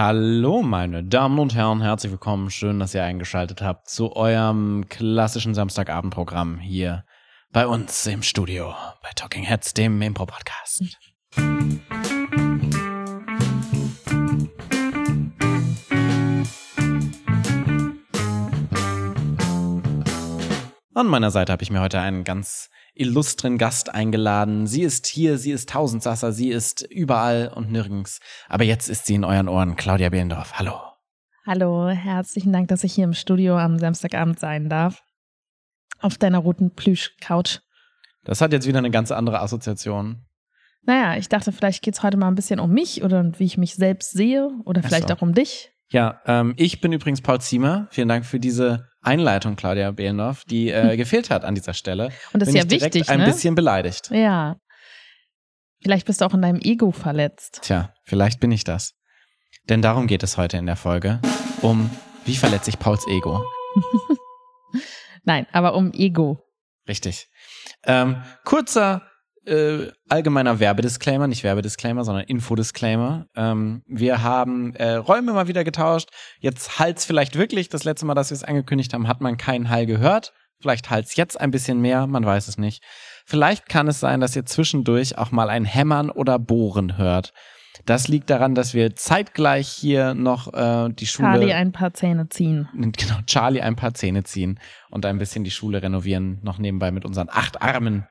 Hallo, meine Damen und Herren, herzlich willkommen. Schön, dass ihr eingeschaltet habt zu eurem klassischen Samstagabendprogramm hier bei uns im Studio bei Talking Heads, dem Impro-Podcast. An meiner Seite habe ich mir heute einen ganz illustren Gast eingeladen. Sie ist hier, sie ist Tausendsasser, sie ist überall und nirgends. Aber jetzt ist sie in euren Ohren. Claudia Behlendorf, hallo. Hallo, herzlichen Dank, dass ich hier im Studio am Samstagabend sein darf. Auf deiner roten Plüsch-Couch. Das hat jetzt wieder eine ganz andere Assoziation. Naja, ich dachte, vielleicht geht es heute mal ein bisschen um mich oder wie ich mich selbst sehe oder vielleicht so. auch um dich. Ja, ähm, ich bin übrigens Paul Ziemer. Vielen Dank für diese Einleitung, Claudia Behlendorf, die äh, gefehlt hat an dieser Stelle. Und das ist ja wichtig, ein ne? bisschen beleidigt. Ja. Vielleicht bist du auch in deinem Ego verletzt. Tja, vielleicht bin ich das. Denn darum geht es heute in der Folge. Um wie verletze ich Pauls Ego? Nein, aber um Ego. Richtig. Ähm, kurzer äh, allgemeiner Werbedisclaimer, nicht Werbedisclaimer, sondern Infodisclaimer. Ähm, wir haben äh, Räume mal wieder getauscht. Jetzt hallt's vielleicht wirklich. Das letzte Mal, dass wir es angekündigt haben, hat man keinen Hall gehört. Vielleicht hallt's jetzt ein bisschen mehr, man weiß es nicht. Vielleicht kann es sein, dass ihr zwischendurch auch mal ein Hämmern oder Bohren hört. Das liegt daran, dass wir zeitgleich hier noch äh, die Schule Charlie ein paar Zähne ziehen. genau, Charlie ein paar Zähne ziehen und ein bisschen die Schule renovieren, noch nebenbei mit unseren acht Armen.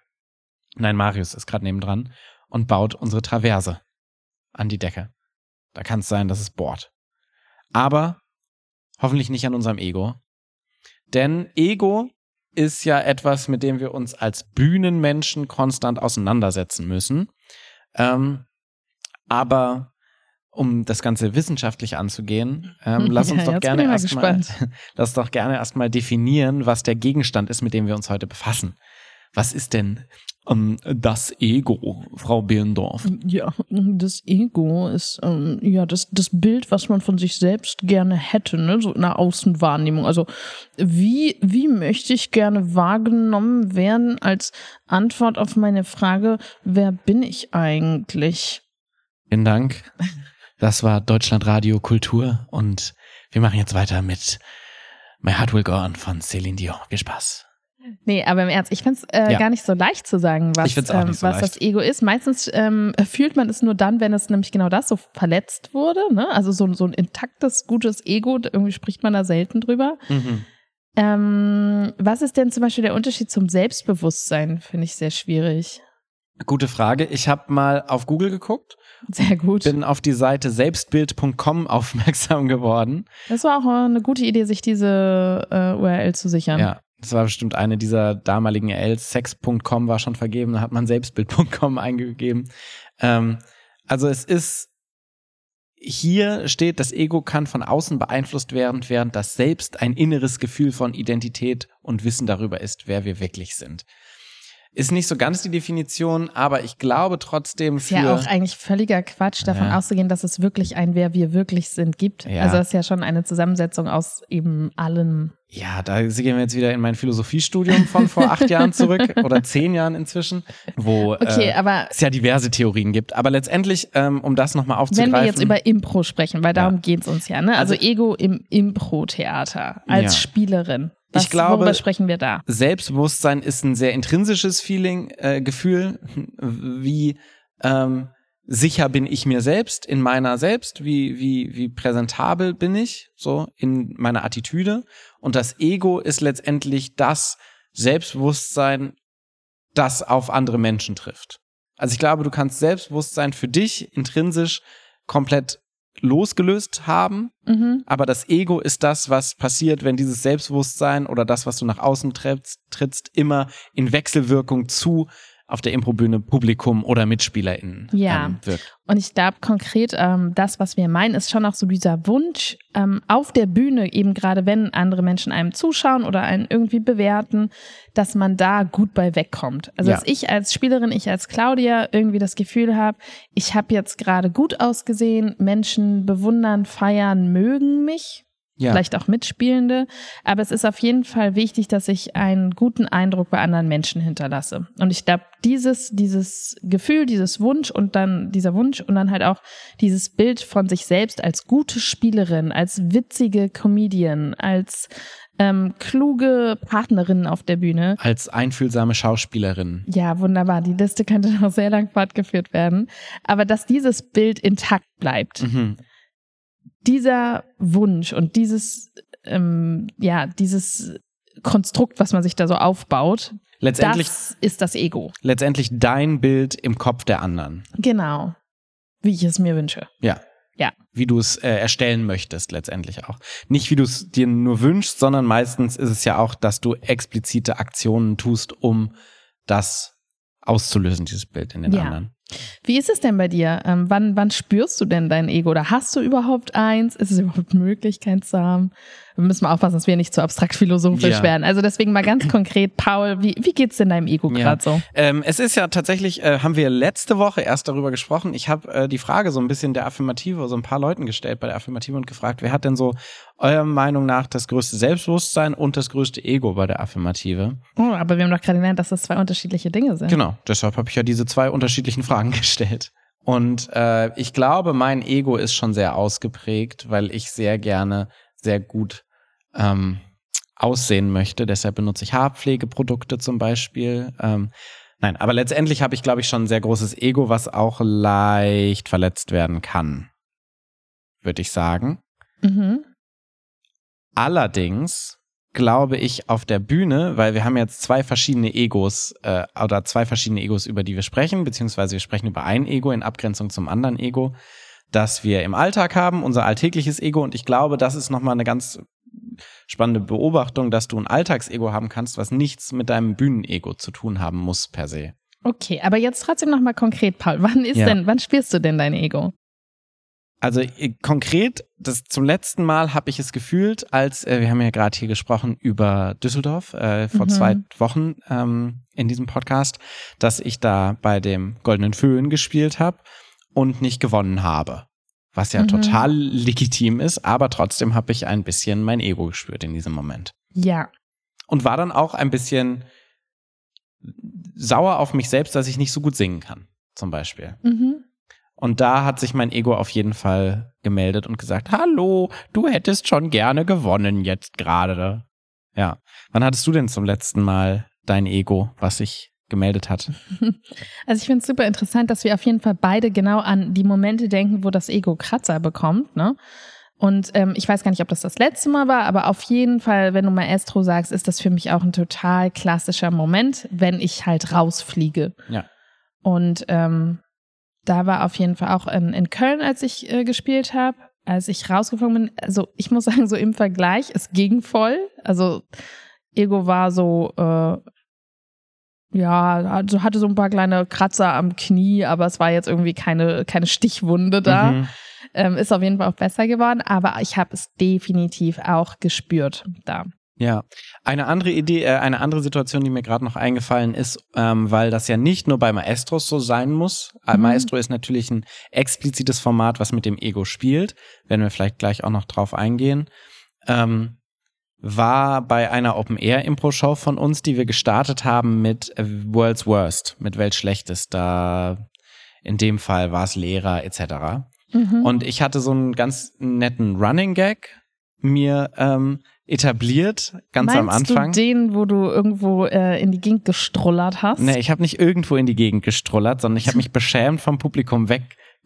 Nein, Marius ist gerade nebendran und baut unsere Traverse an die Decke. Da kann es sein, dass es bohrt. Aber hoffentlich nicht an unserem Ego. Denn Ego ist ja etwas, mit dem wir uns als Bühnenmenschen konstant auseinandersetzen müssen. Ähm, aber um das Ganze wissenschaftlich anzugehen, ähm, lass uns Ja, doch gerne erstmal, lass doch gerne erstmal definieren, was der Gegenstand ist, mit dem wir uns heute befassen. Was ist denn ähm, das Ego, Frau Behlendorf? Ja, das Ego ist ähm, ja das, das Bild, was man von sich selbst gerne hätte, ne? so in der Außenwahrnehmung. Also wie, wie möchte ich gerne wahrgenommen werden als Antwort auf meine Frage, wer bin ich eigentlich? Vielen Dank. Das war Deutschlandradio Kultur und wir machen jetzt weiter mit My Heart Will Go On von Celine Dion. Viel Spaß. Nee, aber im Ernst, ich finde es äh, Ja. gar nicht so leicht zu sagen, was, ähm, so was leicht. das Ego ist. Meistens ähm, fühlt man es nur dann, wenn es nämlich genau das so verletzt wurde. Ne? Also so, so ein intaktes, gutes Ego, irgendwie spricht man da selten drüber. Mhm. Ähm, was ist denn zum Beispiel der Unterschied zum Selbstbewusstsein? Finde ich sehr schwierig. Gute Frage. Ich habe mal auf Google geguckt, Sehr gut. bin auf die Seite selbstbild.com aufmerksam geworden. Das war auch eine gute Idee, sich diese äh, URL zu sichern. Ja, das war bestimmt eine dieser damaligen URLs. Sex.com war schon vergeben, da hat man selbstbild.com eingegeben. Ähm, also es ist hier steht, das Ego kann von außen beeinflusst werden, während das Selbst ein inneres Gefühl von Identität und Wissen darüber ist, wer wir wirklich sind. Ist nicht so ganz die Definition, aber ich glaube trotzdem Ist für ja auch eigentlich völliger Quatsch, davon Ja. auszugehen, dass es wirklich ein Wer wir wirklich sind gibt. Ja. Also das ist ja schon eine Zusammensetzung aus eben allem. Ja, da gehen wir jetzt wieder in mein Philosophiestudium von vor acht Jahren zurück oder zehn Jahren inzwischen, wo Okay, äh, aber es ja diverse Theorien gibt. Aber letztendlich, ähm, um das nochmal aufzugreifen. wenn wir jetzt über Impro sprechen, weil darum Ja. geht's uns ja, ne? Also, Also- Ego im Impro-Theater als. Spielerin. Was, Ich glaube- worüber sprechen wir da? Selbstbewusstsein ist ein sehr intrinsisches Feeling, äh, Gefühl, wie ähm, sicher bin ich mir selbst in meiner selbst, wie wie wie präsentabel bin ich so in meiner Attitüde und das Ego ist letztendlich das Selbstbewusstsein, das auf andere Menschen trifft. Also ich glaube, du kannst Selbstbewusstsein für dich intrinsisch komplett losgelöst haben Mhm. aber das Ego ist das, was passiert, wenn dieses Selbstbewusstsein oder das, was du nach außen trittst, trittst immer in Wechselwirkung zu auf der Improbühne Publikum oder MitspielerInnen Ja. ähm, wirkt. Und ich glaube konkret, ähm, das, was wir meinen, ist schon auch so dieser Wunsch, ähm, auf der Bühne, eben gerade wenn andere Menschen einem zuschauen oder einen irgendwie bewerten, dass man da gut bei wegkommt. Also Ja. dass ich als Spielerin, ich als Claudia irgendwie das Gefühl habe, ich habe jetzt gerade gut ausgesehen, Menschen bewundern, feiern, mögen mich. Ja. vielleicht auch Mitspielende. Aber es ist auf jeden Fall wichtig, dass ich einen guten Eindruck bei anderen Menschen hinterlasse. Und ich glaube, dieses, dieses Gefühl, dieses Wunsch und dann dieser Wunsch und dann halt auch dieses Bild von sich selbst als gute Spielerin, als witzige Comedian, als ähm, kluge Partnerin auf der Bühne. Als einfühlsame Schauspielerin. Ja, wunderbar. Die Liste könnte noch sehr lang fortgeführt werden. Aber dass dieses Bild intakt bleibt Mhm. Dieser Wunsch und dieses, ähm, ja, dieses Konstrukt, was man sich da so aufbaut, Letztendlich, das ist das Ego. letztendlich dein Bild im Kopf der anderen. Genau. Wie ich es mir wünsche. Ja. Ja. Wie du es äh, erstellen möchtest, letztendlich auch. Nicht wie du es dir nur wünschst, sondern meistens ist es ja auch, dass du explizite Aktionen tust, um das auszulösen, dieses Bild in den Ja. anderen. Wie ist es denn bei dir? Ähm, wann, wann spürst du denn dein Ego? Oder hast du überhaupt eins? Ist es überhaupt möglich, keins zu haben? Wir müssen mal aufpassen, dass wir nicht zu abstrakt philosophisch Ja. werden. Also deswegen mal ganz konkret, Paul, wie, wie geht's denn deinem Ego Ja. gerade so? Ähm, es ist ja tatsächlich, äh, haben wir letzte Woche erst darüber gesprochen. Ich habe äh, die Frage so ein bisschen der Affirmative, so ein paar Leuten gestellt bei der Affirmative und gefragt, wer hat denn so eurer Meinung nach das größte Selbstbewusstsein und das größte Ego bei der Affirmative? Oh, aber wir haben doch gerade gelernt, dass das zwei unterschiedliche Dinge sind. Genau, deshalb habe ich ja diese zwei unterschiedlichen Fragen gestellt. Und äh, ich glaube, mein Ego ist schon sehr ausgeprägt, weil ich sehr gerne sehr gut ähm, aussehen möchte. Deshalb benutze ich Haarpflegeprodukte zum Beispiel. Ähm, nein, aber letztendlich habe ich, glaube ich, schon ein sehr großes Ego, was auch leicht verletzt werden kann, würde ich sagen. Mhm. Allerdings glaube ich auf der Bühne, weil wir haben jetzt zwei verschiedene Egos äh, oder zwei verschiedene Egos, über die wir sprechen, beziehungsweise wir sprechen über ein Ego in Abgrenzung zum anderen Ego, das wir im Alltag haben, unser alltägliches Ego. Und ich glaube, das ist nochmal eine ganz spannende Beobachtung, dass du ein Alltagsego haben kannst, was nichts mit deinem Bühnenego zu tun haben muss per se. Okay, aber jetzt trotzdem nochmal konkret, Paul. Wann ist Ja. denn, wann spürst du denn dein Ego? Also äh, konkret, das zum letzten Mal habe ich es gefühlt, als äh, wir haben ja gerade hier gesprochen über Düsseldorf äh, vor Mhm. zwei Wochen ähm, in diesem Podcast, dass ich da bei dem Goldenen Föhn gespielt habe und nicht gewonnen habe. Was ja Mhm. total legitim ist, aber trotzdem habe ich ein bisschen mein Ego gespürt in diesem Moment. Ja. Und war dann auch ein bisschen sauer auf mich selbst, dass ich nicht so gut singen kann, zum Beispiel. Mhm. Und da hat sich mein Ego auf jeden Fall gemeldet und gesagt, hallo, du hättest schon gerne gewonnen jetzt gerade. Ja. Wann hattest du denn zum letzten Mal dein Ego, was sich gemeldet hat? Also ich finde es super interessant, dass wir auf jeden Fall beide genau an die Momente denken, wo das Ego Kratzer bekommt, ne? Und ähm, ich weiß gar nicht, ob das das letzte Mal war, aber auf jeden Fall, wenn du Maestro sagst, ist das für mich auch ein total klassischer Moment, wenn ich halt rausfliege. Ja. Und ähm, da war auf jeden Fall auch in, in Köln, als ich äh, gespielt habe, als ich rausgeflogen bin, also ich muss sagen, so im Vergleich, es ging voll. Also Ego war so, äh, ja, also hatte so ein paar kleine Kratzer am Knie, aber es war jetzt irgendwie keine, keine Stichwunde da. Mhm. Ähm, ist auf jeden Fall auch besser geworden, aber ich habe es definitiv auch gespürt da. Ja, eine andere Idee, äh, eine andere Situation, die mir gerade noch eingefallen ist, ähm, weil das ja nicht nur bei Maestros so sein muss. Äh, Mhm. Maestro ist natürlich ein explizites Format, was mit dem Ego spielt. Werden wir vielleicht gleich auch noch drauf eingehen. Ähm, war bei einer Open Air Impro Show von uns, die wir gestartet haben mit äh, World's Worst, mit Weltschlechtes. Da in dem Fall war es Lehrer etc. Mhm. Und ich hatte so einen ganz netten Running Gag mir ähm, etabliert, ganz Meinst am Anfang. du den, wo du irgendwo äh, in die Gegend gestrullert hast? Nee, ich habe nicht irgendwo in die Gegend gestrullert, sondern ich habe mich beschämt vom Publikum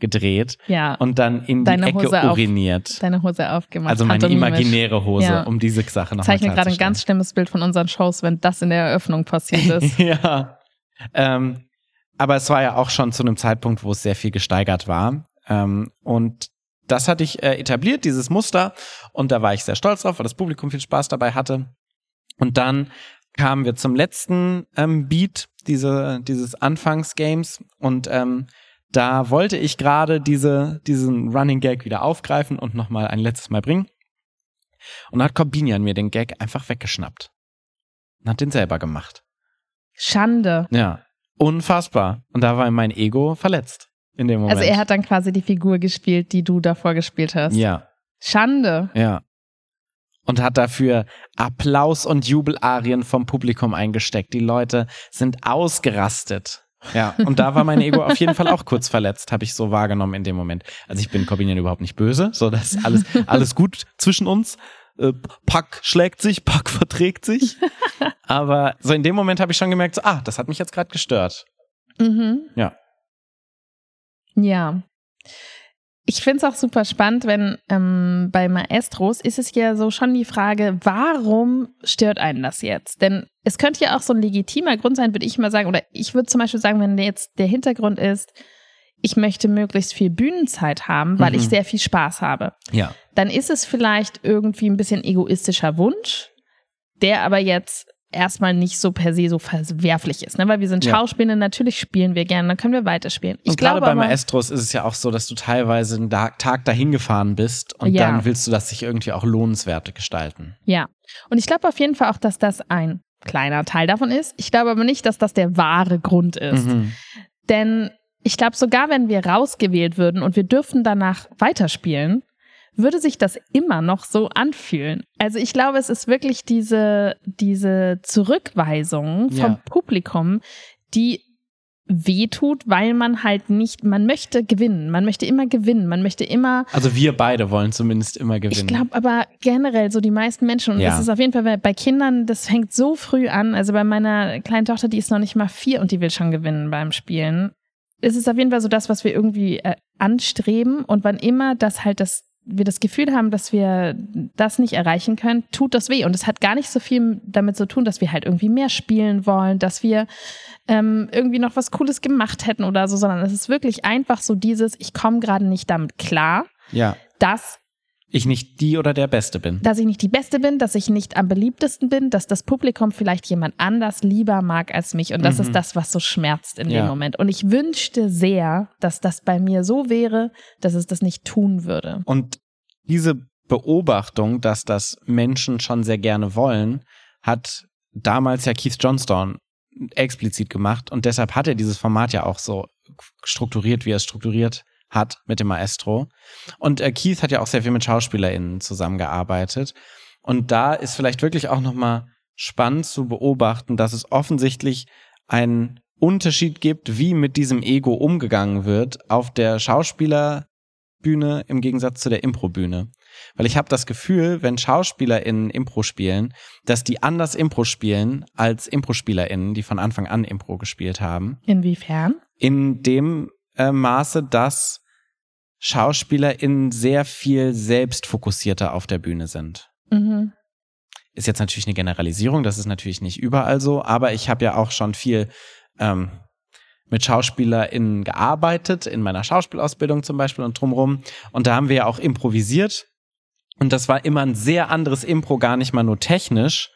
weggedreht ja, und dann in Deine die Ecke Hose auf- uriniert. deine Hose aufgemacht. Also meine imaginäre Hose, Ja. um diese Sache noch Ich zeichne gerade ein ganz schlimmes Bild von unseren Shows, wenn das in der Eröffnung passiert ist. ja. Ähm, aber es war ja auch schon zu einem Zeitpunkt, wo es sehr viel gesteigert war. Ähm, und das hatte ich äh, etabliert, dieses Muster. Und da war ich sehr stolz drauf, weil das Publikum viel Spaß dabei hatte. Und dann kamen wir zum letzten ähm, Beat diese, dieses Anfangsgames. Und ähm, da wollte ich gerade diese, diesen Running Gag wieder aufgreifen und nochmal ein letztes Mal bringen. Und da hat Corbinian mir den Gag einfach weggeschnappt. Und hat den selber gemacht. Schande. Ja, unfassbar. Und da war mein Ego verletzt in dem Moment. Also er hat dann quasi die Figur gespielt, die du davor gespielt hast. Ja, Schande. ja. und hat dafür Applaus und Jubelarien vom Publikum eingesteckt. Die Leute sind ausgerastet. Ja, und da war mein Ego auf jeden Fall auch kurz verletzt, habe ich so wahrgenommen in dem Moment. Also ich bin Corbinian überhaupt nicht böse, so das ist alles, alles gut zwischen uns. Äh, Pack schlägt sich, Pack verträgt sich. Aber so in dem Moment habe ich schon gemerkt, so, ah, das hat mich jetzt gerade gestört. Mhm. Ja. Ja. Ich finde es auch super spannend, wenn ähm, bei Maestros ist es ja so schon die Frage, warum stört einen das jetzt? Denn es könnte ja auch so ein legitimer Grund sein, würde ich mal sagen, oder ich würde zum Beispiel sagen, wenn jetzt der Hintergrund ist, ich möchte möglichst viel Bühnenzeit haben, weil Mhm. ich sehr viel Spaß habe. Ja. Dann ist es vielleicht irgendwie ein bisschen egoistischer Wunsch, der aber jetzt erstmal nicht so per se so verwerflich ist, ne? Weil wir sind Ja. Schauspieler, natürlich spielen wir gerne, dann können wir weiterspielen. Ich Und gerade glaube bei aber, Maestros ist es ja auch so, dass du teilweise einen Tag dahin gefahren bist und Ja. dann willst du das sich irgendwie auch lohnenswert gestalten. Ja. Und ich glaube auf jeden Fall auch, dass das ein kleiner Teil davon ist. Ich glaube aber nicht, dass das der wahre Grund ist. Mhm. Denn ich glaube, sogar wenn wir rausgewählt würden und wir dürften danach weiterspielen, würde sich das immer noch so anfühlen. Also ich glaube, es ist wirklich diese, diese Zurückweisung vom Ja. Publikum, die wehtut, weil man halt nicht, man möchte gewinnen, man möchte immer gewinnen, man möchte immer Also wir beide wollen zumindest immer gewinnen. ich glaube aber generell so die meisten Menschen, und Ja. das ist auf jeden Fall bei- Kindern, das fängt so früh an. Also bei meiner kleinen Tochter, die ist noch nicht mal vier und die will schon gewinnen beim Spielen. Es ist auf jeden Fall so das, was wir irgendwie äh, anstreben. Und wann immer das halt das, wir das Gefühl haben, dass wir das nicht erreichen können, tut das weh. Und es hat gar nicht so viel damit zu tun, dass wir halt irgendwie mehr spielen wollen, dass wir ähm, irgendwie noch was Cooles gemacht hätten oder so, sondern es ist wirklich einfach so dieses, ich komme gerade nicht damit klar, ja. dass Ich nicht die oder der Beste bin. dass ich nicht die Beste bin, dass ich nicht am beliebtesten bin, dass das Publikum vielleicht jemand anders lieber mag als mich. Und das Mhm. ist das, was so schmerzt in Ja. dem Moment. Und ich wünschte sehr, dass das bei mir so wäre, dass es das nicht tun würde. Und diese Beobachtung, dass das Menschen schon sehr gerne wollen, hat damals ja Keith Johnstone explizit gemacht und deshalb hat er dieses Format ja auch so strukturiert, wie er es strukturiert hat mit dem Maestro. Und äh, Keith hat ja auch sehr viel mit SchauspielerInnen zusammengearbeitet. Und da ist vielleicht wirklich auch nochmal spannend zu beobachten, dass es offensichtlich einen Unterschied gibt, wie mit diesem Ego umgegangen wird auf der Schauspielerbühne im Gegensatz zu der Improbühne. Weil ich habe das Gefühl, wenn SchauspielerInnen Impro spielen, dass die anders Impro spielen als ImprospielerInnen, die von Anfang an Impro gespielt haben. Inwiefern? In dem äh, Maße, dass SchauspielerInnen sehr viel selbstfokussierter auf der Bühne sind. Mhm. Ist jetzt natürlich eine Generalisierung, das ist natürlich nicht überall so, aber ich habe ja auch schon viel ähm, mit SchauspielerInnen gearbeitet, in meiner Schauspielausbildung zum Beispiel und drumrum. Und da haben wir ja auch improvisiert. Und das war immer ein sehr anderes Impro, gar nicht mal nur technisch,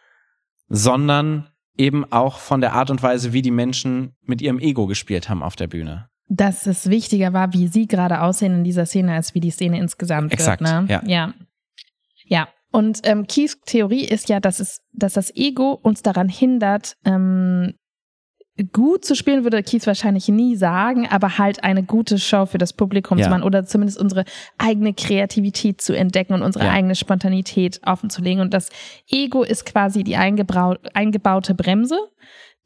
sondern eben auch von der Art und Weise, wie die Menschen mit ihrem Ego gespielt haben auf der Bühne. Dass es wichtiger war, wie sie gerade aussehen in dieser Szene, als wie die Szene insgesamt Exakt, wird. Ne? ja. ja. Ja. Und ähm, Keiths Theorie ist ja, dass es, dass das Ego uns daran hindert, ähm, gut zu spielen, würde Keith wahrscheinlich nie sagen, aber halt eine gute Show für das Publikum Ja. zu machen oder zumindest unsere eigene Kreativität zu entdecken und unsere Ja. eigene Spontanität offenzulegen. Und das Ego ist quasi die eingebaute Bremse,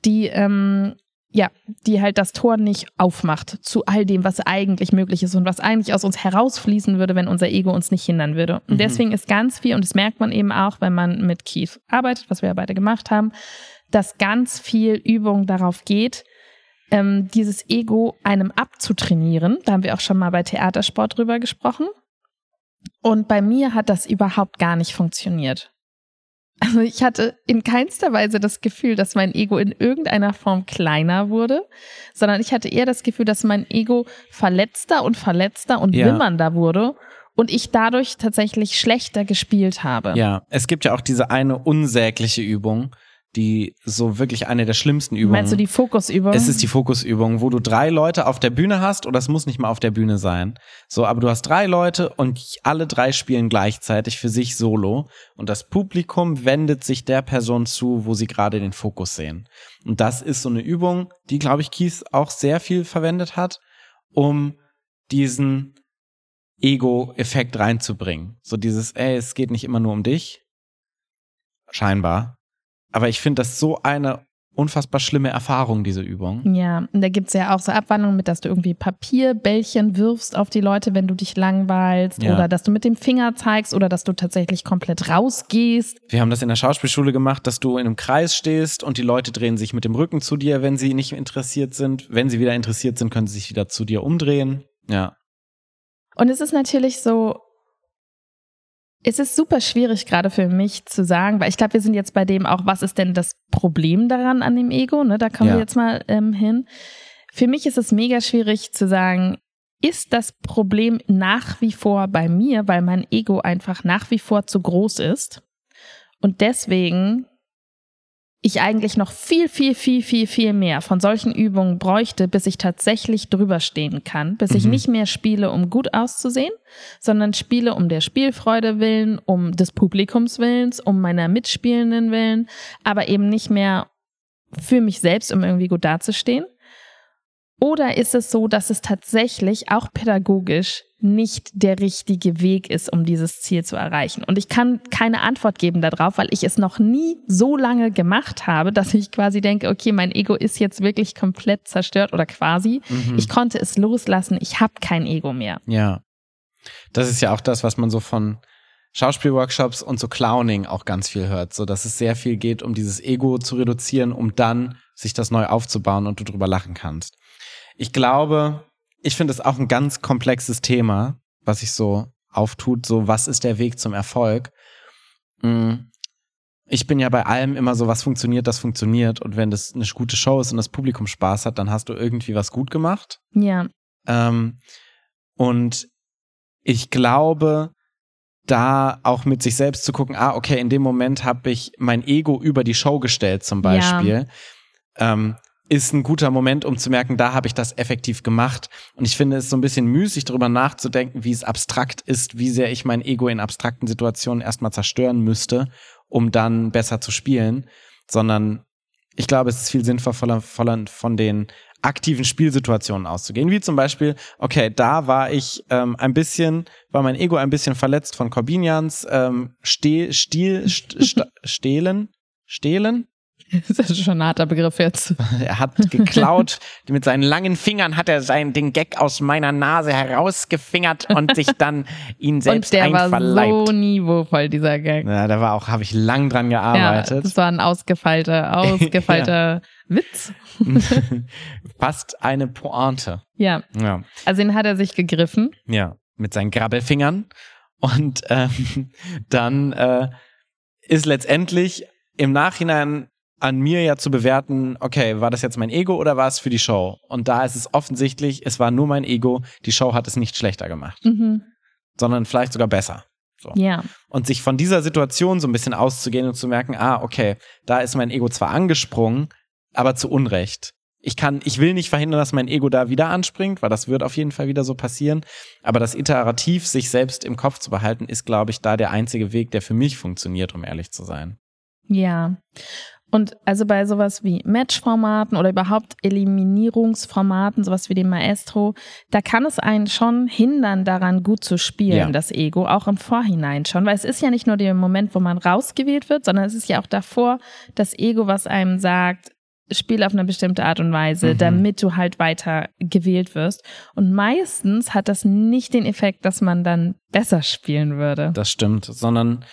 die ähm, ja, die halt das Tor nicht aufmacht zu all dem, was eigentlich möglich ist und was eigentlich aus uns herausfließen würde, wenn unser Ego uns nicht hindern würde. Und Mhm. deswegen ist ganz viel, und das merkt man eben auch, wenn man mit Keith arbeitet, was wir ja beide gemacht haben, dass ganz viel Übung darauf geht, ähm, dieses Ego einem abzutrainieren. Da haben wir auch schon mal bei Theatersport drüber gesprochen. Und bei mir hat das überhaupt gar nicht funktioniert. Also ich hatte in keinster Weise das Gefühl, dass mein Ego in irgendeiner Form kleiner wurde, sondern ich hatte eher das Gefühl, dass mein Ego verletzter und verletzter und Ja. wimmernder wurde und ich dadurch tatsächlich schlechter gespielt habe. Ja, es gibt ja auch diese eine unsägliche Übung, die so wirklich eine der schlimmsten Übungen. Meinst du die Fokusübung? Es ist die Fokusübung, wo du drei Leute auf der Bühne hast, oder es muss nicht mal auf der Bühne sein. So, aber du hast drei Leute und alle drei spielen gleichzeitig für sich solo. Und das Publikum wendet sich der Person zu, wo sie gerade den Fokus sehen. Und das ist so eine Übung, die, glaube ich, Keith auch sehr viel verwendet hat, um diesen Ego-Effekt reinzubringen. So dieses, ey, es geht nicht immer nur um dich, scheinbar. Aber ich finde das so eine unfassbar schlimme Erfahrung, diese Übung. Ja, und da gibt es ja auch so Abwandlungen mit, dass du irgendwie Papierbällchen wirfst auf die Leute, wenn du dich langweilst Ja. oder dass du mit dem Finger zeigst oder dass du tatsächlich komplett rausgehst. Wir haben das in der Schauspielschule gemacht, dass du in einem Kreis stehst und die Leute drehen sich mit dem Rücken zu dir, wenn sie nicht interessiert sind. Wenn sie wieder interessiert sind, können sie sich wieder zu dir umdrehen. Ja. Und es ist natürlich so, es ist super schwierig gerade für mich zu sagen, weil ich glaube, wir sind jetzt bei dem auch, was ist denn das Problem daran an dem Ego? Ne, da kommen Ja. wir jetzt mal ähm, hin. Für mich ist es mega schwierig zu sagen, ist das Problem nach wie vor bei mir, weil mein Ego einfach nach wie vor zu groß ist und deswegen ich eigentlich noch viel, viel, viel, viel, viel mehr von solchen Übungen bräuchte, bis ich tatsächlich drüber stehen kann, bis ich Mhm. nicht mehr spiele, um gut auszusehen, sondern spiele um der Spielfreude willen, um des Publikums willens, um meiner Mitspielenden willen, aber eben nicht mehr für mich selbst, um irgendwie gut dazustehen. Oder ist es so, dass es tatsächlich auch pädagogisch nicht der richtige Weg ist, um dieses Ziel zu erreichen? Und ich kann keine Antwort geben darauf, weil ich es noch nie so lange gemacht habe, dass ich quasi denke, okay, mein Ego ist jetzt wirklich komplett zerstört oder quasi. Mhm. Ich konnte es loslassen, ich habe kein Ego mehr. Ja. Das ist ja auch das, was man so von Schauspielworkshops und so Clowning auch ganz viel hört, so dass es sehr viel geht, um dieses Ego zu reduzieren, um dann sich das neu aufzubauen und du drüber lachen kannst. Ich glaube, ich finde es auch ein ganz komplexes Thema, was sich so auftut, so was ist der Weg zum Erfolg? Mm, Ich bin ja bei allem immer so, was funktioniert, das funktioniert. Und wenn das eine gute Show ist und das Publikum Spaß hat, dann hast du irgendwie was gut gemacht. Ja, Ähm, und ich glaube, da auch mit sich selbst zu gucken, ah, okay, in dem Moment habe ich mein Ego über die Show gestellt zum Beispiel, ähm, ist ein guter Moment, um zu merken, da habe ich das effektiv gemacht. Und ich finde es so ein bisschen müßig, darüber nachzudenken, wie es abstrakt ist, wie sehr ich mein Ego in abstrakten Situationen erstmal zerstören müsste, um dann besser zu spielen, sondern ich glaube, es ist viel sinnvoller voller von den aktiven Spielsituationen auszugehen, wie zum Beispiel, okay, da war ich ähm, ein bisschen, war mein Ego ein bisschen verletzt von Corbinians ähm, Ste Stil, st st Stehlen, Stehlen, das ist schon ein harter Begriff jetzt. er hat geklaut, mit seinen langen Fingern hat er seinen, den Gag aus meiner Nase herausgefingert und sich dann ihn selbst Und der war einverleibt. so niveauvoll, dieser Gag. ja, da war auch, habe ich lang dran Ja, gearbeitet. das war ein ausgefeilter, ausgefeilter Witz. Fast eine Pointe. Ja, Ja. also den hat er sich gegriffen. Ja, mit seinen Grabbelfingern. Und ähm, dann äh, ist letztendlich im Nachhinein an mir ja zu bewerten, okay, war das jetzt mein Ego oder war es für die Show? Und da ist es offensichtlich, es war nur mein Ego, die Show hat es nicht schlechter gemacht, Mhm. sondern vielleicht sogar besser. Ja, Und sich von dieser Situation so ein bisschen auszugehen und zu merken, ah, okay, da ist mein Ego zwar angesprungen, aber zu Unrecht. Ich kann, ich will nicht verhindern, dass mein Ego da wieder anspringt, weil das wird auf jeden Fall wieder so passieren. Aber das iterativ sich selbst im Kopf zu behalten, ist, glaube ich, da der einzige Weg, der für mich funktioniert, um ehrlich zu sein. ja. Und also bei sowas wie Matchformaten oder überhaupt Eliminierungsformaten, sowas wie dem Maestro, da kann es einen schon hindern, daran gut zu spielen, Ja. das Ego, auch im Vorhinein schon. Weil es ist ja nicht nur der Moment, wo man rausgewählt wird, sondern es ist ja auch davor das Ego, was einem sagt, spiel auf eine bestimmte Art und Weise, Mhm. damit du halt weiter gewählt wirst. Und meistens hat das nicht den Effekt, dass man dann besser spielen würde. Das stimmt, sondern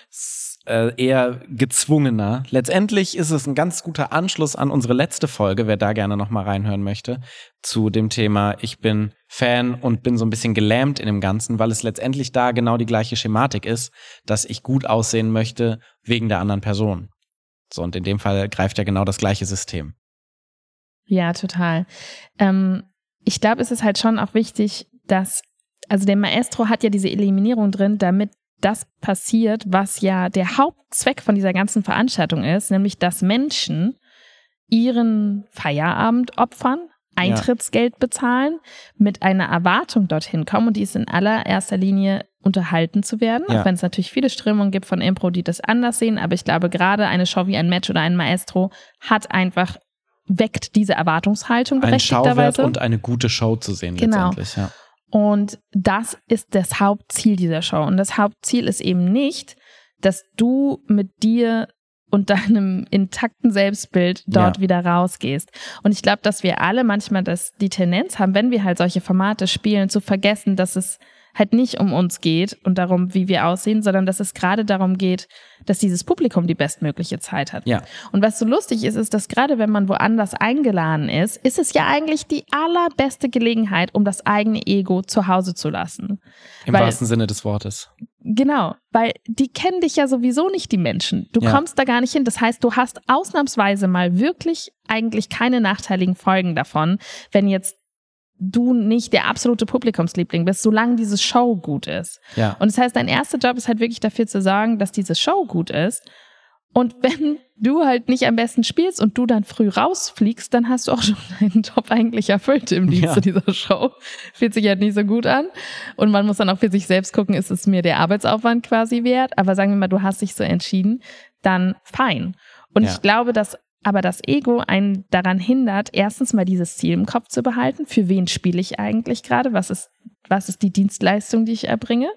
äh, eher gezwungener. Letztendlich ist es ein ganz guter Anschluss an unsere letzte Folge, wer da gerne noch mal reinhören möchte, zu dem Thema ich bin Fan und bin so ein bisschen gelähmt in dem Ganzen, weil es letztendlich da genau die gleiche Schematik ist, dass ich gut aussehen möchte wegen der anderen Person. So, und in dem Fall greift ja genau das gleiche System. Ja, total. Ähm, ich glaube, es ist halt schon auch wichtig, dass, also der Maestro hat ja diese Eliminierung drin, damit das passiert, was ja der Hauptzweck von dieser ganzen Veranstaltung ist, nämlich dass Menschen ihren Feierabend opfern, Eintrittsgeld bezahlen, mit einer Erwartung dorthin kommen und die ist in allererster Linie unterhalten zu werden, Ja. auch wenn es natürlich viele Strömungen gibt von Impro, die das anders sehen, aber ich glaube gerade eine Show wie ein Match oder ein Maestro hat einfach weckt diese Erwartungshaltung Ein Schauwert und eine gute Show zu sehen Genau. letztendlich, ja. Und das ist das Hauptziel dieser Show. Und das Hauptziel ist eben nicht, dass du mit dir und deinem intakten Selbstbild dort Ja. wieder rausgehst. Und ich glaube, dass wir alle manchmal das, die Tendenz haben, wenn wir halt solche Formate spielen, zu vergessen, dass es halt nicht um uns geht und darum, wie wir aussehen, sondern dass es gerade darum geht, dass dieses Publikum die bestmögliche Zeit hat. Ja. Und was so lustig ist, ist, dass gerade wenn man woanders eingeladen ist, ist es ja eigentlich die allerbeste Gelegenheit, um das eigene Ego zu Hause zu lassen. Im Weil- wahrsten Sinne des Wortes. Genau, weil die kennen dich ja sowieso nicht, die Menschen. Du Ja. kommst da gar nicht hin. Das heißt, du hast ausnahmsweise mal wirklich eigentlich keine nachteiligen Folgen davon, wenn jetzt du nicht der absolute Publikumsliebling bist, solange diese Show gut ist. Ja. Und das heißt, dein erster Job ist halt wirklich dafür zu sorgen, dass diese Show gut ist. Und wenn du halt nicht am besten spielst und du dann früh rausfliegst, dann hast du auch schon deinen Job eigentlich erfüllt im Dienste Ja. dieser Show. Fühlt sich halt nicht so gut an. Und man muss dann auch für sich selbst gucken, ist es mir der Arbeitsaufwand quasi wert? Aber sagen wir mal, du hast dich so entschieden, dann fein. Und Ja. ich glaube, dass aber das Ego einen daran hindert, erstens mal dieses Ziel im Kopf zu behalten. Für wen spiele ich eigentlich gerade? Was ist, was ist die Dienstleistung, die ich erbringe?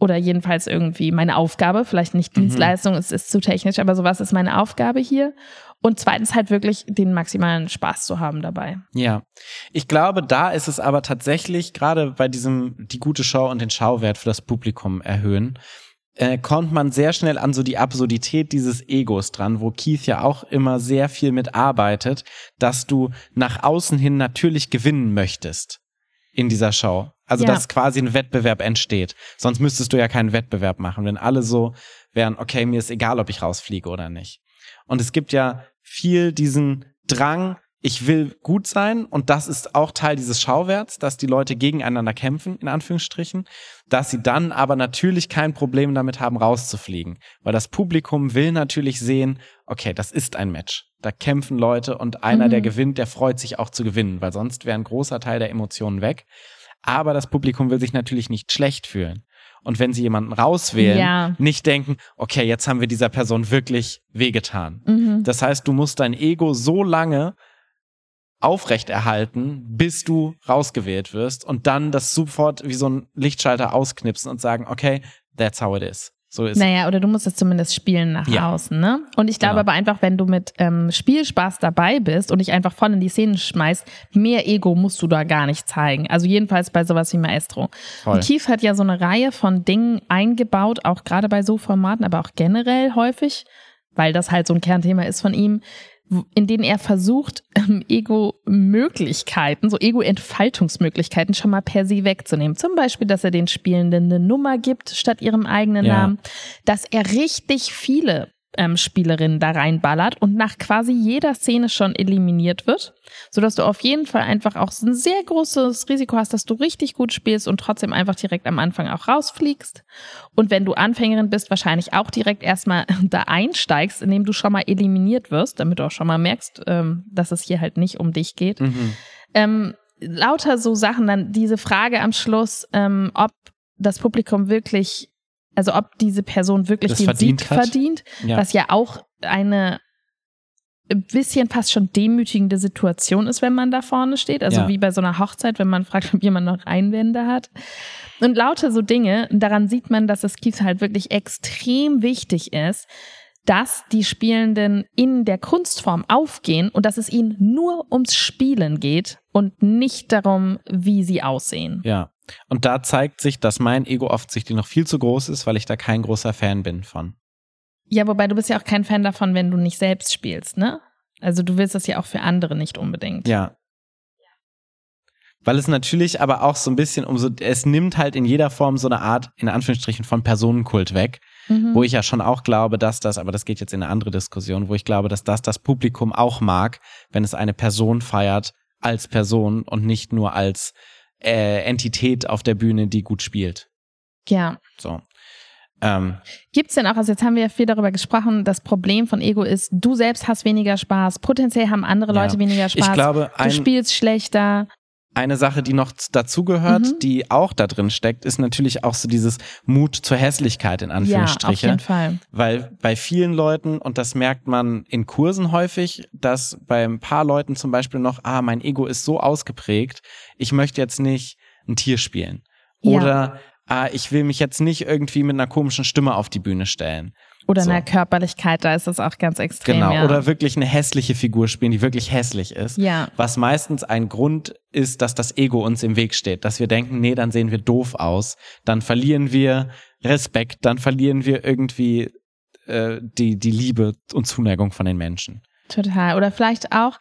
Oder jedenfalls irgendwie meine Aufgabe, vielleicht nicht Mhm. Dienstleistung, es ist zu technisch, aber so was ist meine Aufgabe hier? Und zweitens halt wirklich den maximalen Spaß zu haben dabei. Ja. Ich glaube, da ist es aber tatsächlich, gerade bei diesem, die gute Show und den Schauwert für das Publikum erhöhen, äh, kommt man sehr schnell an so die Absurdität dieses Egos dran, wo Keith ja auch immer sehr viel mitarbeitet, dass du nach außen hin natürlich gewinnen möchtest in dieser Show. Also, Ja. dass quasi ein Wettbewerb entsteht. Sonst müsstest du ja keinen Wettbewerb machen, wenn alle so wären, okay, mir ist egal, ob ich rausfliege oder nicht. Und es gibt ja viel diesen Drang, ich will gut sein und das ist auch Teil dieses Schauwerts, dass die Leute gegeneinander kämpfen, in Anführungsstrichen, dass sie dann aber natürlich kein Problem damit haben, rauszufliegen. Weil das Publikum will natürlich sehen, okay, das ist ein Match. Da kämpfen Leute und einer, Mhm. der gewinnt, der freut sich auch zu gewinnen, weil sonst wäre ein großer Teil der Emotionen weg. Aber das Publikum will sich natürlich nicht schlecht fühlen. Und wenn sie jemanden rauswählen, Ja. nicht denken, okay, jetzt haben wir dieser Person wirklich wehgetan. Mhm. Das heißt, du musst dein Ego so lange aufrechterhalten, bis du rausgewählt wirst und dann das sofort wie so ein Lichtschalter ausknipsen und sagen, okay, that's how it is. So ist Naja, oder du musst es zumindest spielen nach Ja. außen, ne? Und ich glaube Genau. aber einfach, wenn du mit ähm, Spielspaß dabei bist und dich einfach voll in die Szene schmeißt, mehr Ego musst du da gar nicht zeigen. Also jedenfalls bei sowas wie Maestro. voll. Und Keith hat ja so eine Reihe von Dingen eingebaut, auch gerade bei so Formaten, aber auch generell häufig, weil das halt so ein Kernthema ist von ihm, in denen er versucht, ähm, Ego-Möglichkeiten, so Ego-Entfaltungsmöglichkeiten schon mal per se wegzunehmen. Zum Beispiel, dass er den Spielenden eine Nummer gibt statt ihrem eigenen Ja. Namen, dass er richtig viele ähm, Spielerinnen da reinballert und nach quasi jeder Szene schon eliminiert wird, sodass du auf jeden Fall einfach auch ein sehr großes Risiko hast, dass du richtig gut spielst und trotzdem einfach direkt am Anfang auch rausfliegst. Und wenn du Anfängerin bist, wahrscheinlich auch direkt erstmal da einsteigst, indem du schon mal eliminiert wirst, damit du auch schon mal merkst, ähm, dass es hier halt nicht um dich geht. Mhm. Ähm, lauter so Sachen, dann diese Frage am Schluss, ähm, ob das Publikum wirklich, also ob diese Person wirklich Das den verdient Sieg hat. verdient, Ja. was ja auch eine ein bisschen fast schon demütigende Situation ist, wenn man da vorne steht. Also Ja. wie bei so einer Hochzeit, wenn man fragt, ob jemand noch Einwände hat. Und lauter so Dinge, daran sieht man, dass es Kies halt wirklich extrem wichtig ist, dass die Spielenden in der Kunstform aufgehen und dass es ihnen nur ums Spielen geht und nicht darum, wie sie aussehen. Ja. Und da zeigt sich, dass mein Ego offensichtlich noch viel zu groß ist, weil ich da kein großer Fan bin von. Ja, wobei du bist ja auch kein Fan davon, wenn du nicht selbst spielst, ne? Also du willst das ja auch für andere nicht unbedingt. Ja. Weil es natürlich aber auch so ein bisschen um so, es nimmt halt in jeder Form so eine Art, in Anführungsstrichen, von Personenkult weg, Mhm. wo ich ja schon auch glaube, dass das, aber das geht jetzt in eine andere Diskussion, wo ich glaube, dass das das Publikum auch mag, wenn es eine Person feiert als Person und nicht nur als äh, Entität auf der Bühne, die gut spielt. Ja. So. Ähm, Gibt's denn auch, also jetzt haben wir ja viel darüber gesprochen, das Problem von Ego ist, du selbst hast weniger Spaß, potenziell haben andere Ja. Leute weniger Spaß, ich glaube, du ein, spielst schlechter. Eine Sache, die noch dazugehört, Mhm. die auch da drin steckt, ist natürlich auch so dieses Mut zur Hässlichkeit in Ja, auf jeden Fall. Weil bei vielen Leuten, und das merkt man in Kursen häufig, dass bei ein paar Leuten zum Beispiel noch, ah, mein Ego ist so ausgeprägt, ich möchte jetzt nicht ein Tier spielen. Ja. Oder ah, ich will mich jetzt nicht irgendwie mit einer komischen Stimme auf die Bühne stellen. Oder So. in der Körperlichkeit, da ist das auch ganz extrem. Genau. ja. Oder wirklich eine hässliche Figur spielen, die wirklich hässlich ist. ja. Was meistens ein Grund ist, dass das Ego uns im Weg steht, dass wir denken, nee, dann sehen wir doof aus, dann verlieren wir Respekt, dann verlieren wir irgendwie äh, die, die Liebe und Zuneigung von den Menschen. Total. Oder vielleicht auch,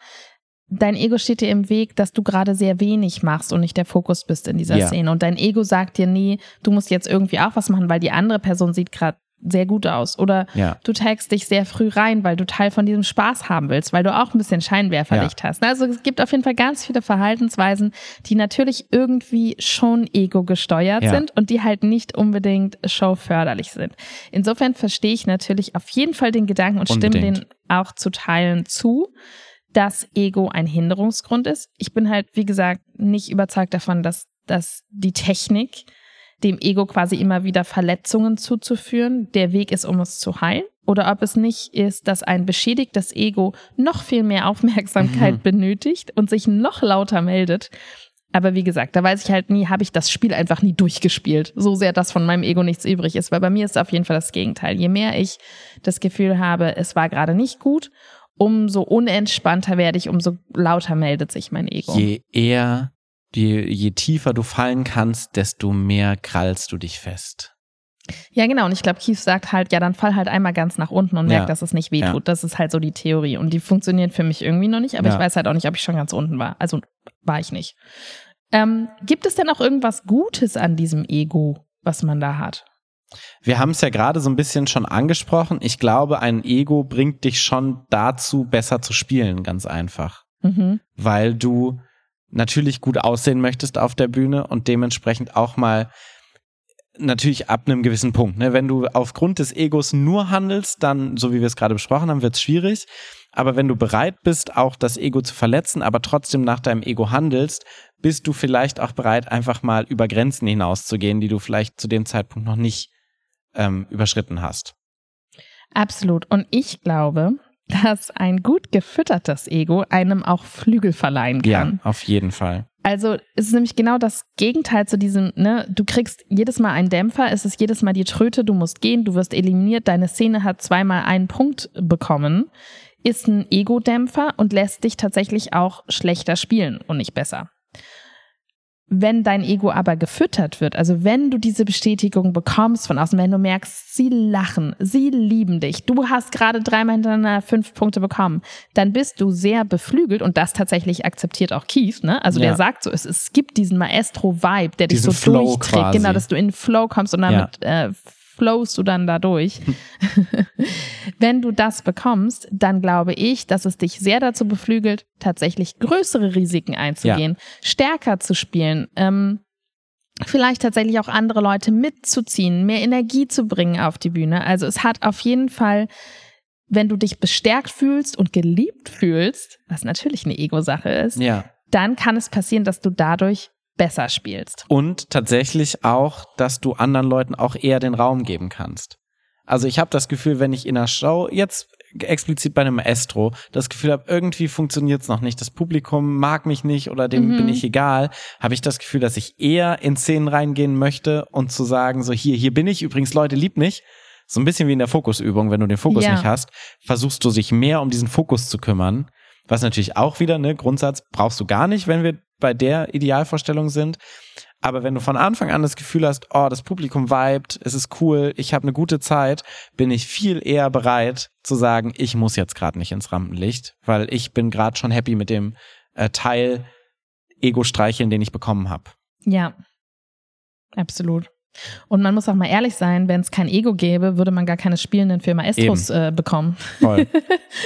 dein Ego steht dir im Weg, dass du gerade sehr wenig machst und nicht der Fokus bist in dieser Ja. Szene. Und dein Ego sagt dir, nee, du musst jetzt irgendwie auch was machen, weil die andere Person sieht gerade sehr gut aus. Oder Ja. du tagst dich sehr früh rein, weil du Teil von diesem Spaß haben willst, weil du auch ein bisschen Scheinwerferlicht hast. Also es gibt auf jeden Fall ganz viele Verhaltensweisen, die natürlich irgendwie schon ego gesteuert Ja. sind und die halt nicht unbedingt showförderlich sind. Insofern verstehe ich natürlich auf jeden Fall den Gedanken und stimme Unbedingt. den auch zu Teilen zu, dass Ego ein Hinderungsgrund ist. Ich bin halt, wie gesagt, nicht überzeugt davon, dass, dass die Technik dem Ego quasi immer wieder Verletzungen zuzuführen, der Weg ist, um es zu heilen. Oder ob es nicht ist, dass ein beschädigtes Ego noch viel mehr Aufmerksamkeit Mhm. benötigt und sich noch lauter meldet. Aber wie gesagt, da weiß ich halt nie, habe ich das Spiel einfach nie durchgespielt. So sehr, dass von meinem Ego nichts übrig ist. Weil bei mir ist auf jeden Fall das Gegenteil. Je mehr ich das Gefühl habe, es war gerade nicht gut, umso unentspannter werde ich, umso lauter meldet sich mein Ego. Je eher, je, je tiefer du fallen kannst, desto mehr krallst du dich fest. Ja, genau. Und ich glaube, Keith sagt halt, ja, dann fall halt einmal ganz nach unten und merk, Ja. dass es nicht wehtut. Ja. Das ist halt so die Theorie. Und die funktioniert für mich irgendwie noch nicht, aber Ja. ich weiß halt auch nicht, ob ich schon ganz unten war. Also war ich nicht. Ähm, gibt es denn auch irgendwas Gutes an diesem Ego, was man da hat? Wir haben es ja gerade so ein bisschen schon angesprochen. Ich glaube, ein Ego bringt dich schon dazu, besser zu spielen, ganz einfach. Mhm. Weil du natürlich gut aussehen möchtest auf der Bühne und dementsprechend auch mal natürlich ab einem gewissen Punkt. Ne? Wenn du aufgrund des Egos nur handelst, dann, so wie wir es gerade besprochen haben, wird es schwierig. Aber wenn du bereit bist, auch das Ego zu verletzen, aber trotzdem nach deinem Ego handelst, bist du vielleicht auch bereit, einfach mal über Grenzen hinauszugehen, die du vielleicht zu dem Zeitpunkt noch nicht ähm, überschritten hast. Absolut. Und ich glaube, dass ein gut gefüttertes Ego einem auch Flügel verleihen kann. Ja, auf jeden Fall. Also es ist nämlich genau das Gegenteil zu diesem, ne, du kriegst jedes Mal einen Dämpfer, es ist jedes Mal die Tröte, du musst gehen, du wirst eliminiert, deine Szene hat zweimal einen Punkt bekommen, ist ein Ego-Dämpfer und lässt dich tatsächlich auch schlechter spielen und nicht besser. Wenn dein Ego aber gefüttert wird, also wenn du diese Bestätigung bekommst von außen, wenn du merkst, sie lachen, sie lieben dich, du hast gerade dreimal hintereinander fünf Punkte bekommen, dann bist du sehr beflügelt und das tatsächlich akzeptiert auch Keith, ne? Also Ja. der sagt so, es, es gibt diesen Maestro-Vibe, der dich Diesen so Flow durchträgt, quasi. genau, dass du in Flow kommst und damit äh, flowst du dann da durch. Wenn du das bekommst, dann glaube ich, dass es dich sehr dazu beflügelt, tatsächlich größere Risiken einzugehen, stärker zu spielen, ähm, vielleicht tatsächlich auch andere Leute mitzuziehen, mehr Energie zu bringen auf die Bühne. Also es hat auf jeden Fall, wenn du dich bestärkt fühlst und geliebt fühlst, was natürlich eine Ego-Sache ist, Ja. dann kann es passieren, dass du dadurch besser spielst. Und tatsächlich auch, dass du anderen Leuten auch eher den Raum geben kannst. Also ich habe das Gefühl, wenn ich in einer Show jetzt explizit bei einem Maestro das Gefühl habe, irgendwie funktioniert's noch nicht, das Publikum mag mich nicht oder dem Mhm. bin ich egal, habe ich das Gefühl, dass ich eher in Szenen reingehen möchte und zu sagen, so hier, hier bin ich, übrigens Leute, liebt mich. So ein bisschen wie in der Fokusübung, wenn du den Fokus Ja. nicht hast, versuchst du sich mehr um diesen Fokus zu kümmern. Was natürlich auch wieder, ne, Grundsatz brauchst du gar nicht, wenn wir bei der Idealvorstellung sind. Aber wenn du von Anfang an das Gefühl hast, oh, das Publikum vibet, es ist cool, ich habe eine gute Zeit, bin ich viel eher bereit zu sagen, ich muss jetzt gerade nicht ins Rampenlicht, weil ich bin gerade schon happy mit dem äh, Teil Ego-Streicheln, den ich bekommen habe. Ja, absolut. Und man muss auch mal ehrlich sein, wenn es kein Ego gäbe, würde man gar keine spielenden für Maestros äh, bekommen. Voll.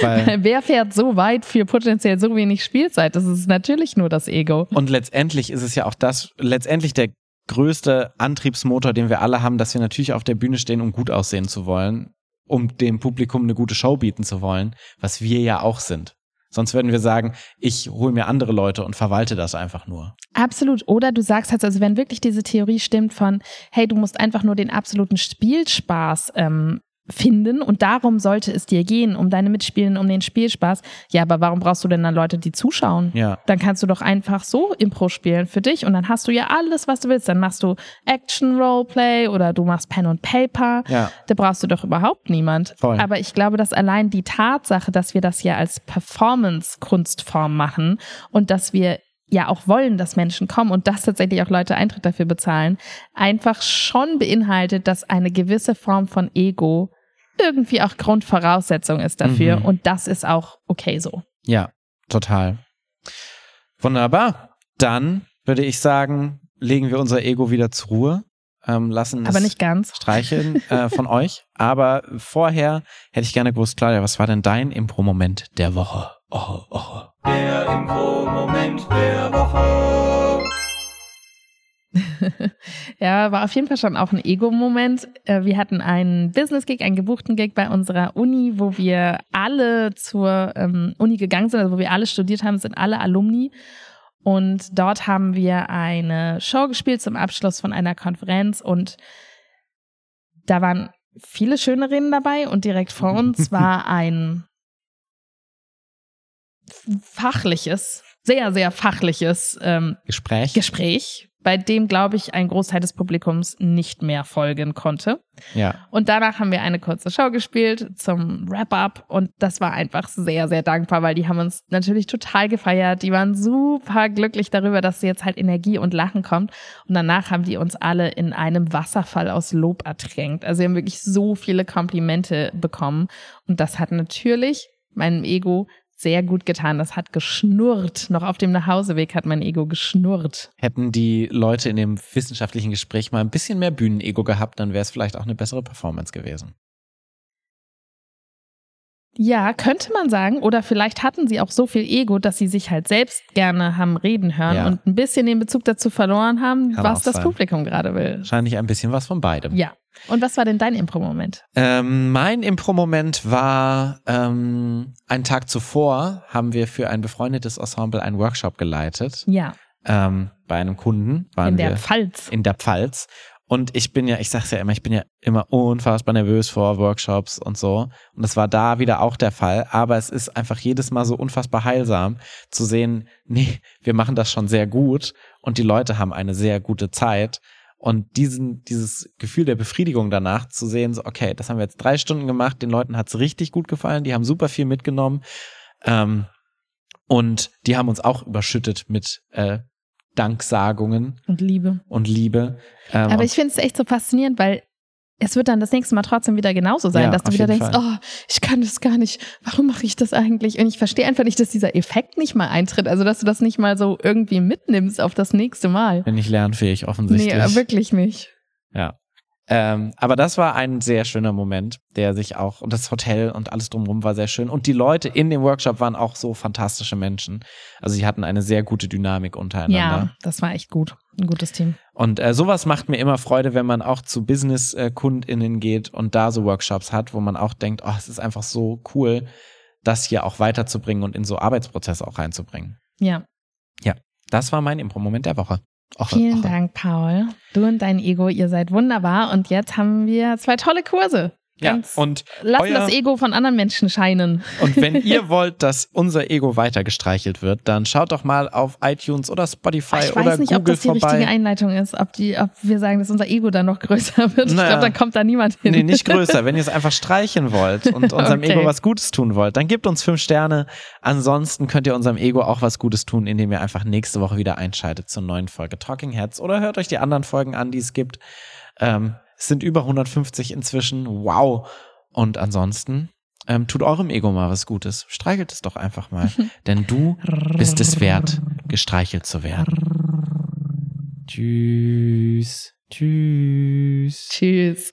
Wer fährt so weit für potenziell so wenig Spielzeit? Das ist natürlich nur das Ego. und letztendlich ist es ja auch das, letztendlich der größte Antriebsmotor, den wir alle haben, dass wir natürlich auf der Bühne stehen, um gut aussehen zu wollen, um dem Publikum eine gute Show bieten zu wollen, was wir ja auch sind. Sonst würden wir sagen, ich hole mir andere Leute und verwalte das einfach nur. Absolut. Oder du sagst halt, also wenn wirklich diese Theorie stimmt von, hey, du musst einfach nur den absoluten Spielspaß ähm, finden und darum sollte es dir gehen, um deine Mitspielenden, um den Spielspaß. Ja, aber warum brauchst du denn dann Leute, die zuschauen? Ja. Dann kannst du doch einfach so Impro spielen für dich und dann hast du ja alles, was du willst. Dann machst du Action Roleplay oder du machst Pen und Paper. Ja. Da brauchst du doch überhaupt niemand. Voll. Aber ich glaube, dass allein die Tatsache, dass wir das ja als Performance-Kunstform machen und dass wir ja auch wollen, dass Menschen kommen und dass tatsächlich auch Leute Eintritt dafür bezahlen, einfach schon beinhaltet, dass eine gewisse Form von Ego irgendwie auch Grundvoraussetzung ist dafür Mhm. und das ist auch okay so. Ja, total. Wunderbar. Dann würde ich sagen, legen wir unser Ego wieder zur Ruhe, ähm, lassen Aber es nicht ganz. streicheln äh, von euch. Aber vorher hätte ich gerne gewusst, Claudia, was war denn dein Impro-Moment der Woche? Oh, oh. Der Impro-Moment der Woche. Ja, war auf jeden Fall schon auch ein Ego-Moment. Äh, Wir hatten einen Business-Gig, einen gebuchten Gig bei unserer Uni, wo wir alle zur ähm, Uni gegangen sind, also wo wir alle studiert haben, sind alle Alumni. Und dort haben wir eine Show gespielt zum Abschluss von einer Konferenz und da waren viele schöne Reden dabei und direkt vor uns war ein fachliches, sehr, sehr fachliches ähm, Gespräch? Gespräch, bei dem, glaube ich, ein Großteil des Publikums nicht mehr folgen konnte. ja. Und danach haben wir eine kurze Show gespielt zum Wrap-up und das war einfach sehr, sehr dankbar, weil die haben uns natürlich total gefeiert. Die waren super glücklich darüber, dass jetzt halt Energie und Lachen kommt. Und danach haben die uns alle in einem Wasserfall aus Lob ertränkt. Also wir haben wirklich so viele Komplimente bekommen und das hat natürlich meinem Ego sehr gut getan. Das hat geschnurrt. Noch auf dem Nachhauseweg hat mein Ego geschnurrt. Hätten die Leute in dem wissenschaftlichen Gespräch mal ein bisschen mehr Bühnenego gehabt, dann wäre es vielleicht auch eine bessere Performance gewesen. Ja, könnte man sagen. Oder vielleicht hatten sie auch so viel Ego, dass sie sich halt selbst gerne haben reden hören Ja. und ein bisschen den Bezug dazu verloren haben, Kann was das sein. Publikum gerade will. Wahrscheinlich ein bisschen was von beidem. Ja. Und was war denn dein Impro-Moment? Ähm, mein Impro-Moment war, ähm, einen Tag zuvor haben wir für ein befreundetes Ensemble einen Workshop geleitet. Ja, Ähm, bei einem Kunden waren in der wir Pfalz. in der Pfalz. Und ich bin ja, ich sag's ja immer, ich bin ja immer unfassbar nervös vor Workshops und so. Und das war da wieder auch der Fall. Aber es ist einfach jedes Mal so unfassbar heilsam zu sehen, nee, wir machen das schon sehr gut und die Leute haben eine sehr gute Zeit. Und diesen, dieses Gefühl der Befriedigung danach zu sehen, so, okay, das haben wir jetzt drei Stunden gemacht, den Leuten hat's richtig gut gefallen, die haben super viel mitgenommen. Ähm, und die haben uns auch überschüttet mit äh, Danksagungen Und Liebe. und Liebe. Ähm, Aber ich finde es echt so faszinierend, weil es wird dann das nächste Mal trotzdem wieder genauso sein, Ja, dass du wieder denkst, Fall. oh, ich kann das gar nicht, warum mache ich das eigentlich? Und ich verstehe einfach nicht, dass dieser Effekt nicht mal eintritt, also dass du das nicht mal so irgendwie mitnimmst auf das nächste Mal. bin ich lernfähig offensichtlich. Nee, wirklich nicht. Ja. Ähm, aber das war ein sehr schöner Moment, der sich auch, und das Hotel und alles drumherum war sehr schön. Und die Leute in dem Workshop waren auch so fantastische Menschen. Also sie hatten eine sehr gute Dynamik untereinander. Ja, das war echt gut. Ein gutes Team. Und äh, sowas macht mir immer Freude, wenn man auch zu Business-KundInnen geht und da so Workshops hat, wo man auch denkt, oh, es ist einfach so cool, das hier auch weiterzubringen und in so Arbeitsprozesse auch reinzubringen. Ja. Das war mein Impro-Moment der Woche. Oche, Vielen oche. Dank, Paul. Du und dein Ego, ihr seid wunderbar. Und jetzt haben wir zwei tolle Kurse. Ja, und lassen das Ego von anderen Menschen scheinen. Und wenn ihr wollt, dass unser Ego weiter gestreichelt wird, dann schaut doch mal auf iTunes oder Spotify ich oder weiß nicht, Google ob das die vorbei. richtige Einleitung ist, ob, die, ob wir sagen, dass unser Ego dann noch größer wird. Ich Naja. glaube, dann kommt da niemand hin. Nee, nicht größer. Wenn ihr es einfach streichen wollt und unserem Okay. Ego was Gutes tun wollt, dann gebt uns fünf Sterne. Ansonsten könnt ihr unserem Ego auch was Gutes tun, indem ihr einfach nächste Woche wieder einschaltet zur neuen Folge Talking Heads oder hört euch die anderen Folgen an, die es gibt. Ähm, es sind über 150 inzwischen. Wow. Und ansonsten ähm, tut eurem Ego mal was Gutes. Streichelt es doch einfach mal. Denn du bist es wert, gestreichelt zu werden. Tschüss. Tschüss. Tschüss.